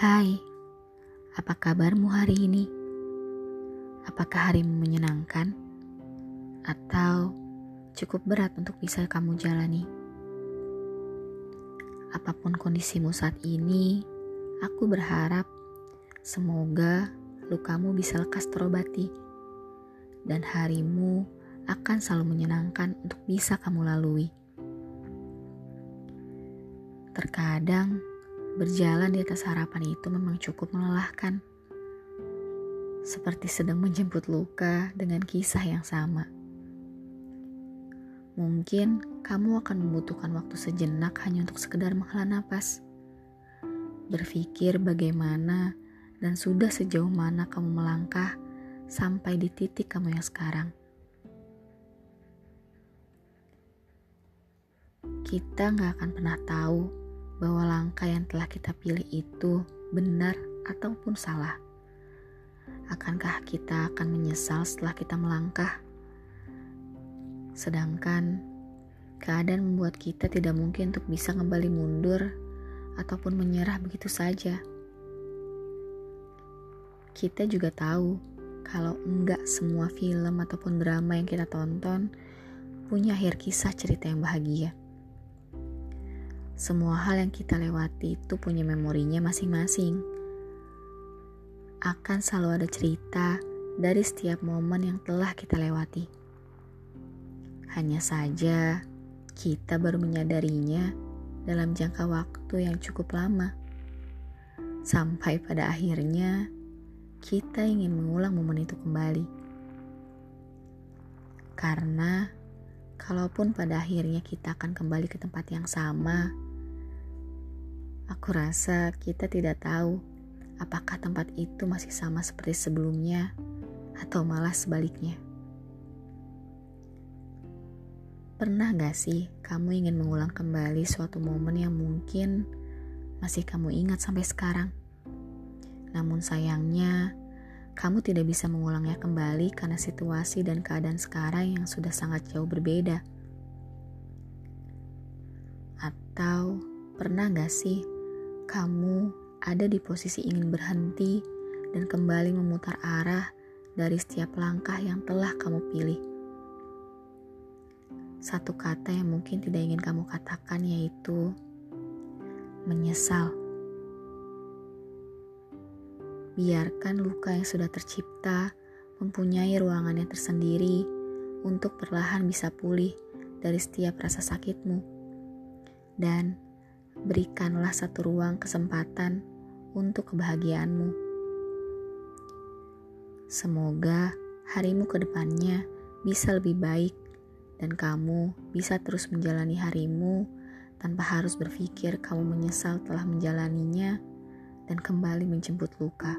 Hai, apa kabarmu hari ini? Apakah harimu menyenangkan? Atau cukup berat untuk bisa kamu jalani? Apa pun kondisimu saat ini, aku berharap semoga lukamu bisa lekas terobati dan harimu akan selalu menyenangkan untuk bisa kamu lalui. Terkadang, berjalan di atas harapan itu memang cukup melelahkan. Seperti sedang menjemput luka dengan kisah yang sama. Mungkin kamu akan membutuhkan waktu sejenak hanya untuk sekedar menghela napas. Berpikir bagaimana dan sudah sejauh mana kamu melangkah sampai di titik kamu yang sekarang. Kita nggak akan pernah tahu bahwa langkah yang telah kita pilih itu benar ataupun salah. Akankah kita akan menyesal setelah kita melangkah? Sedangkan keadaan membuat kita tidak mungkin untuk bisa kembali mundur ataupun menyerah begitu saja. Kita juga tahu kalau enggak semua film ataupun drama yang kita tonton punya akhir kisah cerita yang bahagia. Semua hal yang kita lewati itu punya memorinya masing-masing. Akan selalu ada cerita dari setiap momen yang telah kita lewati. Hanya saja kita baru menyadarinya dalam jangka waktu yang cukup lama. Sampai pada akhirnya kita ingin mengulang momen itu kembali. Karena kalaupun pada akhirnya kita akan kembali ke tempat yang sama, Aku rasa kita tidak tahu apakah tempat itu masih sama seperti sebelumnya atau malah sebaliknya. Pernah gak sih kamu ingin mengulang kembali suatu momen yang mungkin masih kamu ingat sampai sekarang? Namun sayangnya, kamu tidak bisa mengulangnya kembali karena situasi dan keadaan sekarang yang sudah sangat jauh berbeda. Atau pernah gak sih kamu ada di posisi ingin berhenti dan kembali memutar arah dari setiap langkah yang telah kamu pilih. Satu kata yang mungkin tidak ingin kamu katakan yaitu menyesal. Biarkan luka yang sudah tercipta mempunyai ruangan yang tersendiri untuk perlahan bisa pulih dari setiap rasa sakitmu. Dan berikanlah satu ruang kesempatan untuk kebahagiaanmu. Semoga harimu ke depannya bisa lebih baik dan kamu bisa terus menjalani harimu tanpa harus berpikir kamu menyesal telah menjalaninya dan kembali menjemput luka.